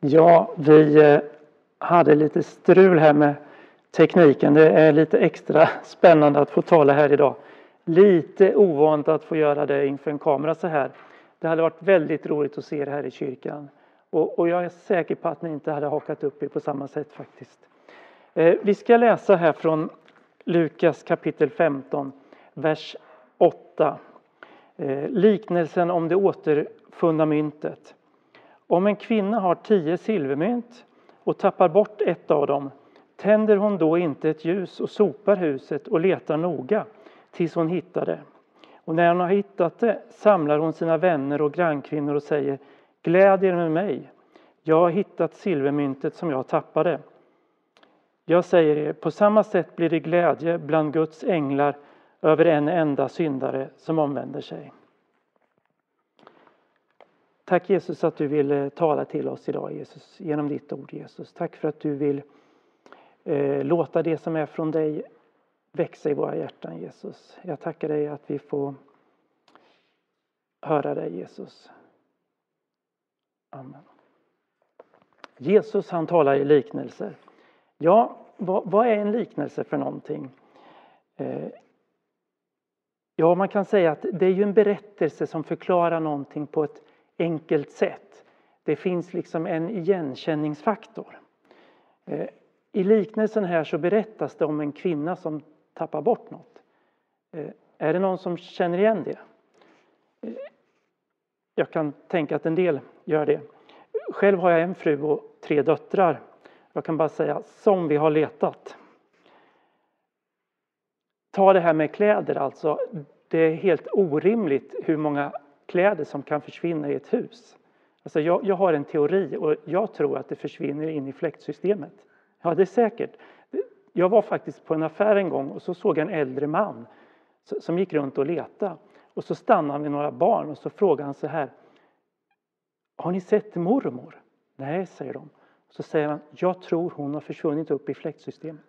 Ja, vi eh, hade lite strul här med tekniken. Det är lite extra spännande att få tala här idag. Lite ovant att få göra det inför en kamera så här. Det hade varit väldigt roligt att se det här i kyrkan. Och, och jag är säker på att ni inte hade hakat upp er på samma sätt faktiskt. Eh, vi ska läsa här från Lukas kapitel 15, vers 8. Eh, liknelsen om det återfunna myntet. Om en kvinna har tio silvermynt och tappar bort ett av dem, tänder hon då inte ett ljus och sopar huset och letar noga tills hon hittar det. Och när hon har hittat det samlar hon sina vänner och grannkvinnor och säger Gläd er med mig, jag har hittat silvermyntet som jag tappade. Jag säger er, på samma sätt blir det glädje bland Guds änglar över en enda syndare som omvänder sig. Tack Jesus att du vill eh, tala till oss idag Jesus, genom ditt ord Jesus. Tack för att du vill eh, låta det som är från dig växa i våra hjärtan Jesus. Jag tackar dig att vi får höra dig Jesus. Amen. Jesus han talar i liknelser. Ja, vad, vad, är en liknelse för någonting? Eh, ja, man kan säga att det är ju en berättelse som förklarar någonting på ett enkelt sätt. Det finns liksom en igenkänningsfaktor. Eh, I liknelsen här så berättas det om en kvinna som tappar bort något. Eh, är det någon som känner igen det? Eh, jag kan tänka att en del gör det. Själv har jag en fru och tre döttrar. Jag kan bara säga som vi har letat. Ta det här med kläder alltså. Det är helt orimligt hur många kläder som kan försvinna i ett hus. Alltså jag, jag har en teori och jag tror att det försvinner in i fläktsystemet. Ja, det är säkert. Jag var faktiskt på en affär en gång och så såg jag en äldre man som gick runt och letade. Och så stannade han vid några barn och så frågade han så här. Har ni sett mormor? Nej, säger de. Så säger han, jag tror hon har försvunnit upp i fläktsystemet.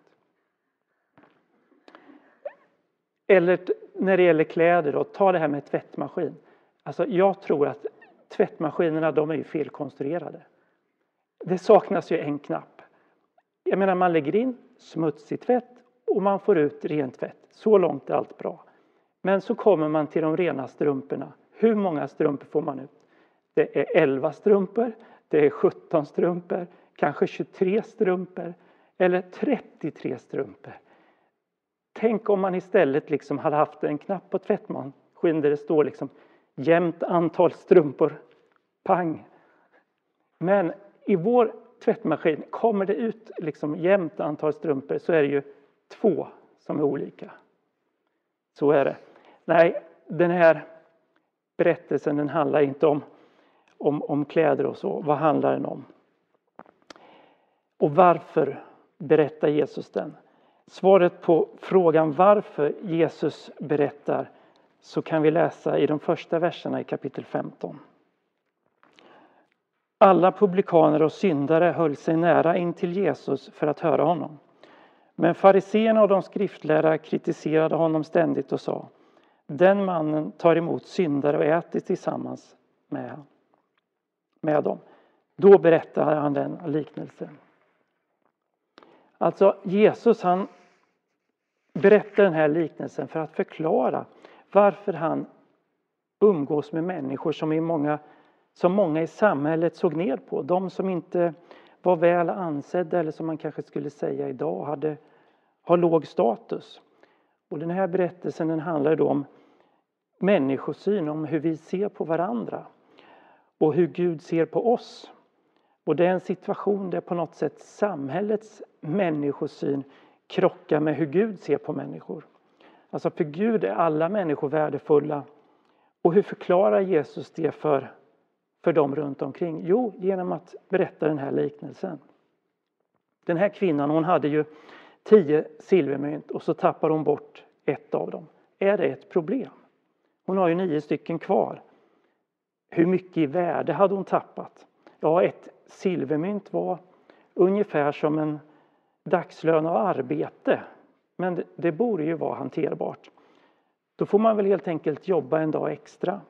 Eller när det gäller kläder, då, ta det här med tvättmaskin. Alltså jag tror att tvättmaskinerna de är ju felkonstruerade. Det saknas ju en knapp. Jag menar man lägger in smutsig tvätt och man får ut ren tvätt. Så långt är allt bra. Men så kommer man till de rena strumporna. Hur många strumpor får man ut? Det är 11 strumpor, det är 17 strumpor, kanske 23 strumpor eller 33 strumpor. Tänk om man istället liksom hade haft en knapp på tvättmaskinen där det står liksom jämnt antal strumpor. Pang! Men i vår tvättmaskin, kommer det ut liksom jämnt antal strumpor så är det ju två som är olika. Så är det. Nej, den här berättelsen den handlar inte om, om, om kläder och så. Vad handlar den om? Och varför berättar Jesus den? Svaret på frågan varför Jesus berättar så kan vi läsa i de första verserna i kapitel 15. Alla publikaner och syndare höll sig nära in till Jesus för att höra honom. Men fariseerna och de skriftlärda kritiserade honom ständigt och sa Den mannen tar emot syndare och äter tillsammans med, med dem. Då berättar han den liknelsen. Alltså Jesus han berättar den här liknelsen för att förklara varför han umgås med människor som, är många, som många i samhället såg ner på. De som inte var väl ansedda eller som man kanske skulle säga idag hade, har låg status. Och den här berättelsen den handlar då om människosyn, om hur vi ser på varandra och hur Gud ser på oss. Och det är en situation där på något sätt samhällets människosyn krockar med hur Gud ser på människor. Alltså för Gud är alla människor värdefulla. Och hur förklarar Jesus det för, för dem runt omkring? Jo, genom att berätta den här liknelsen. Den här kvinnan hon hade ju tio silvermynt och så tappar hon bort ett av dem. Är det ett problem? Hon har ju nio stycken kvar. Hur mycket i värde hade hon tappat? Ja, ett silvermynt var ungefär som en dagslön av arbete men det, det borde ju vara hanterbart. Då får man väl helt enkelt jobba en dag extra.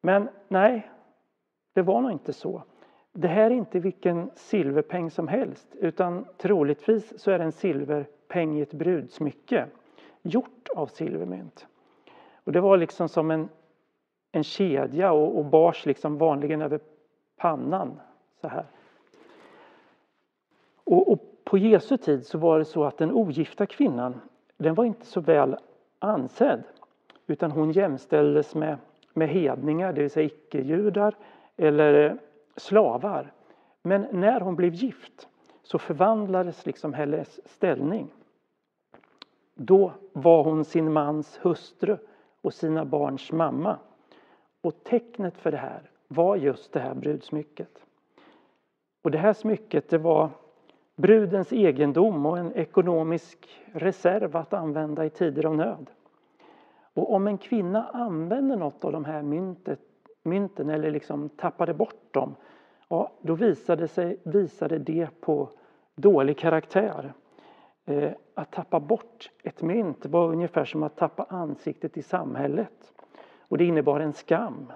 Men nej, det var nog inte så. det här är inte vilken silverpeng som helst utan troligtvis så är det en silverpeng i ett brudsmycke gjort av silvermynt. Och det var liksom som en, en kedja och, och bars liksom vanligen över pannan så här. Och, och, på Jesu tid så var det så att den ogifta kvinnan den var inte så väl ansedd utan hon jämställdes med, med hedningar, det vill säga icke-judar eller eh, slavar. Men när hon blev gift så förvandlades liksom hennes ställning. Då var hon sin mans hustru och sina barns mamma. Och tecknet för det här var just det här brudsmycket. Och det här smycket det var brudens egendom och en ekonomisk reserv att använda i tider av nöd. Och om en kvinna använde något av de här myntet, mynten eller liksom tappade bort dem, ja, då visade, sig, visade det på dålig karaktär. Eh, att tappa bort ett mynt var ungefär som att tappa ansiktet i samhället. Och det innebar en skam.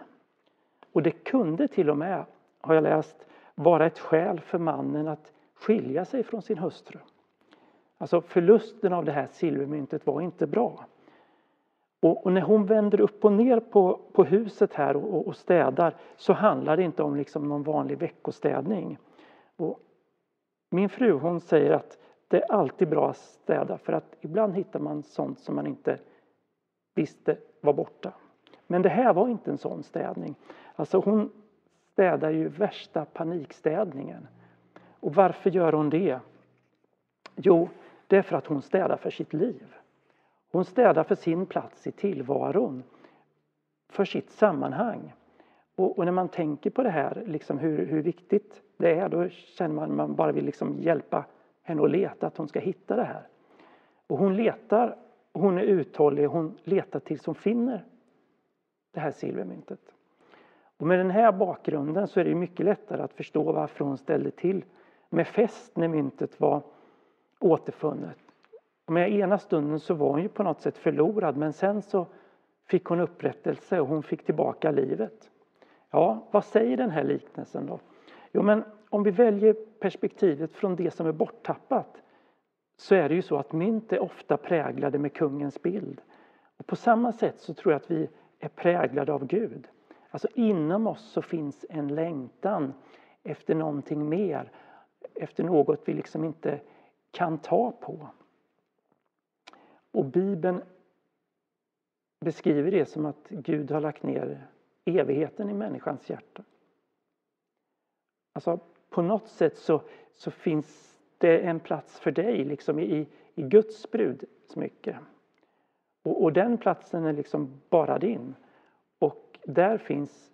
Och det kunde till och med, har jag läst, vara ett skäl för mannen att skilja sig från sin hustru. Alltså förlusten av det här silvermyntet var inte bra. Och, och när hon vänder upp och ner på, på huset här och, och, städar så handlar det inte om liksom någon vanlig veckostädning. Och min fru hon säger att det är alltid bra att städa för att ibland hittar man sånt som man inte visste var borta. Men det här var inte en sån städning. Alltså hon städar ju värsta panikstädningen. Och varför gör hon det? Jo, det är för att hon städar för sitt liv. Hon städar för sin plats i tillvaron, för sitt sammanhang. Och, och när man tänker på det här, liksom hur, hur viktigt det är, då känner man att man bara vill liksom hjälpa henne att leta, att hon ska hitta det här. Och hon letar, hon är uthållig, hon letar tills hon finner det här silvermyntet. Och med den här bakgrunden så är det mycket lättare att förstå varför hon ställde till med fest när myntet var återfunnet. Med ena stunden så var hon ju på något sätt förlorad men sen så fick hon upprättelse och hon fick tillbaka livet. Ja, vad säger den här liknelsen då? Jo, men om vi väljer perspektivet från det som är borttappat så är det ju så att mynt är ofta präglade med kungens bild. Och på samma sätt så tror jag att vi är präglade av Gud. Alltså inom oss så finns en längtan efter någonting mer, efter något vi liksom inte kan ta på. Och Bibeln beskriver det som att Gud har lagt ner evigheten i människans hjärta. Alltså på något sätt så, så finns det en plats för dig liksom i, i Guds brudsmycke. Och, och den platsen är liksom bara din. Och där finns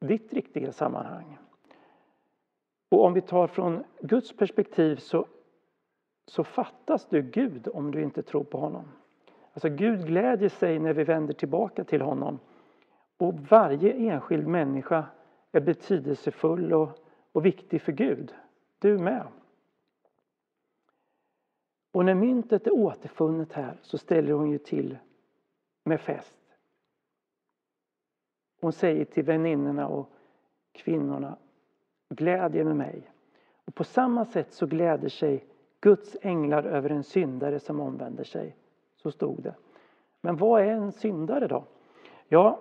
ditt riktiga sammanhang. Och om vi tar från Guds perspektiv så, så fattas du Gud om du inte tror på honom. Alltså Gud glädjer sig när vi vänder tillbaka till honom. Och varje enskild människa är betydelsefull och, och viktig för Gud. Du med. Och när myntet är återfunnet här så ställer hon ju till med fest. Hon säger till väninnorna och kvinnorna Glädje med mig. Och på samma sätt så gläder sig Guds änglar över en syndare som omvänder sig. Så stod det. Men vad är en syndare då? Ja,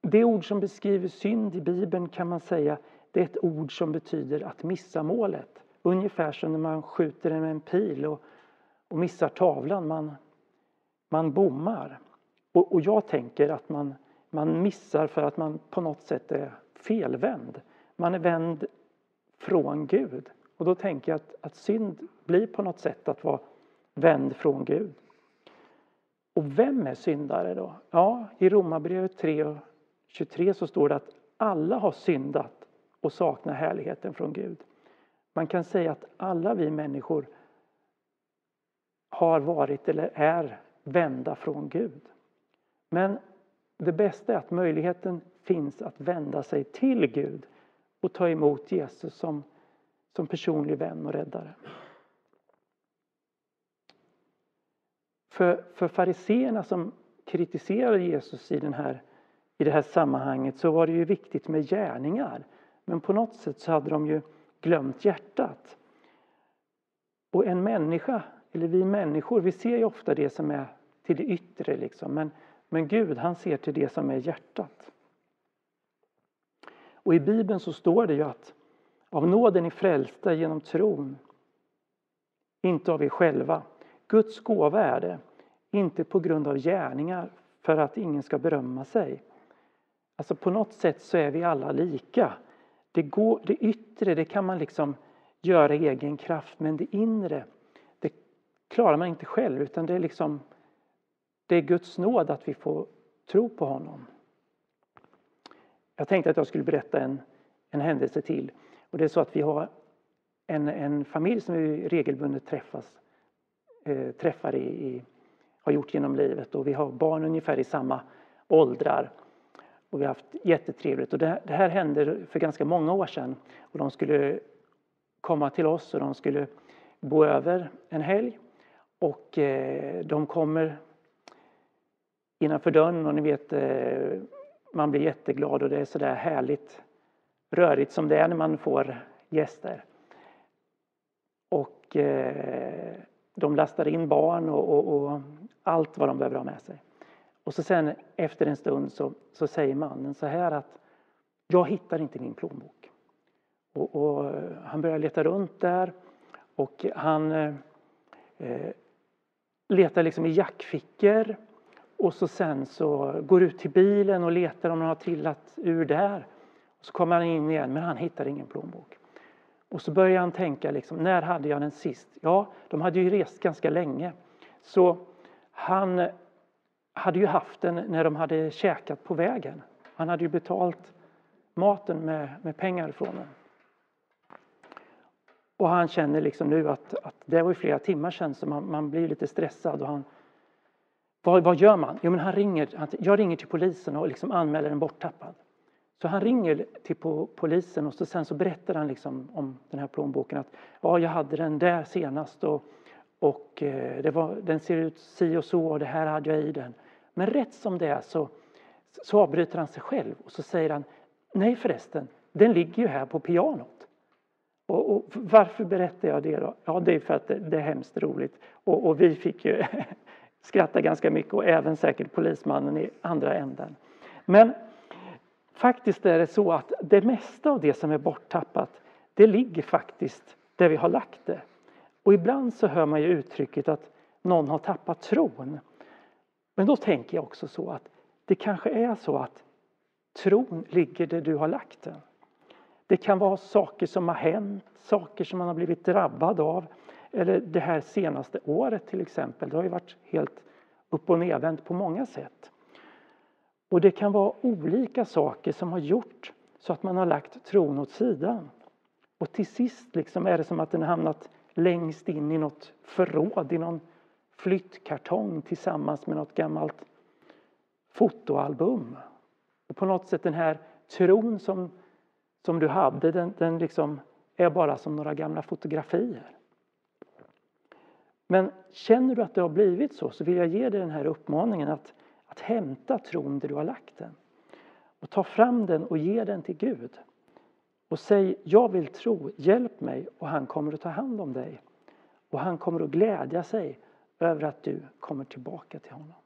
det ord som beskriver synd i Bibeln kan man säga det är ett ord som betyder att missa målet. Ungefär som när man skjuter med en pil och, och missar tavlan. Man, man bommar. Och, och jag tänker att man, man missar för att man på något sätt är felvänd. Man är vänd från Gud. Och då tänker jag att, att synd blir på något sätt att vara vänd från Gud. Och vem är syndare då? Ja, i Romarbrevet 3 och 23 så står det att alla har syndat och saknar härligheten från Gud. Man kan säga att alla vi människor har varit eller är vända från Gud. Men det bästa är att möjligheten finns att vända sig till Gud och ta emot Jesus som, som personlig vän och räddare. För, för fariseerna som kritiserade Jesus i, den här, i det här sammanhanget så var det ju viktigt med gärningar. Men på något sätt så hade de ju glömt hjärtat. Och en människa, eller vi människor, vi ser ju ofta det som är till det yttre liksom. Men, men Gud han ser till det som är hjärtat. Och i Bibeln så står det ju att av nåden är frälsta genom tron, inte av er själva. Guds gåva är det, inte på grund av gärningar för att ingen ska berömma sig. Alltså på något sätt så är vi alla lika. Det, går, det yttre det kan man liksom göra i egen kraft men det inre det klarar man inte själv utan det är liksom det är Guds nåd att vi får tro på honom. Jag tänkte att jag skulle berätta en, en händelse till. Och det är så att vi har en, en familj som vi regelbundet träffas, eh, träffar i, i, har gjort genom livet och vi har barn ungefär i samma åldrar. Och vi har haft jättetrevligt. Och det, det här hände för ganska många år sedan. Och de skulle komma till oss och de skulle bo över en helg. Och eh, de kommer innanför dörren och ni vet eh, man blir jätteglad och det är sådär härligt rörigt som det är när man får gäster. Och eh, de lastar in barn och, och, och, allt vad de behöver ha med sig. Och så sen efter en stund så, så säger mannen så här att jag hittar inte min plånbok. Och, och han börjar leta runt där och han eh, eh letar liksom i jackfickor och så sen så går ut till bilen och letar om han har trillat ur där. Och så kommer han in igen men han hittar ingen plånbok. Och så börjar han tänka liksom, när hade jag den sist? Ja, de hade ju rest ganska länge. Så han hade ju haft den när de hade käkat på vägen. Han hade ju betalt maten med, med pengar från den. Och han känner liksom nu att, att det var ju flera timmar sedan så man, man blir lite stressad och han vad, vad gör man? Jo, men han ringer, han, jag ringer till polisen och liksom anmäler en borttappad. Så han ringer till polisen och så sen så berättar han liksom om den här plånboken att ja, jag hade den där senast och, och eh, det var, den ser ut si och så och det här hade jag i den. Men rätt som det är så, så avbryter han sig själv och så säger han nej förresten, den ligger ju här på pianot. Och, och varför berättar jag det då? Ja, det är för att det, det är hemskt roligt och, och vi fick ju Skrattar ganska mycket och även säkert polismannen i andra änden. Men faktiskt är det så att det mesta av det som är borttappat det ligger faktiskt där vi har lagt det. Och ibland så hör man ju uttrycket att någon har tappat tron. Men då tänker jag också så att det kanske är så att tron ligger där du har lagt den. Det kan vara saker som har hänt, saker som man har blivit drabbad av. Eller det här senaste året till exempel, det har ju varit helt upp och nedvänt på många sätt. Och det kan vara olika saker som har gjort så att man har lagt tron åt sidan. Och till sist liksom är det som att den har hamnat längst in i något förråd, i någon flyttkartong tillsammans med något gammalt fotoalbum. Och på något sätt den här tron som, som du hade, den, den liksom är bara som några gamla fotografier. Men känner du att det har blivit så, så vill jag ge dig den här uppmaningen att, att hämta tron där du har lagt den. Och ta fram den och ge den till Gud. Och säg, jag vill tro, hjälp mig och han kommer att ta hand om dig. Och han kommer att glädja sig över att du kommer tillbaka till honom.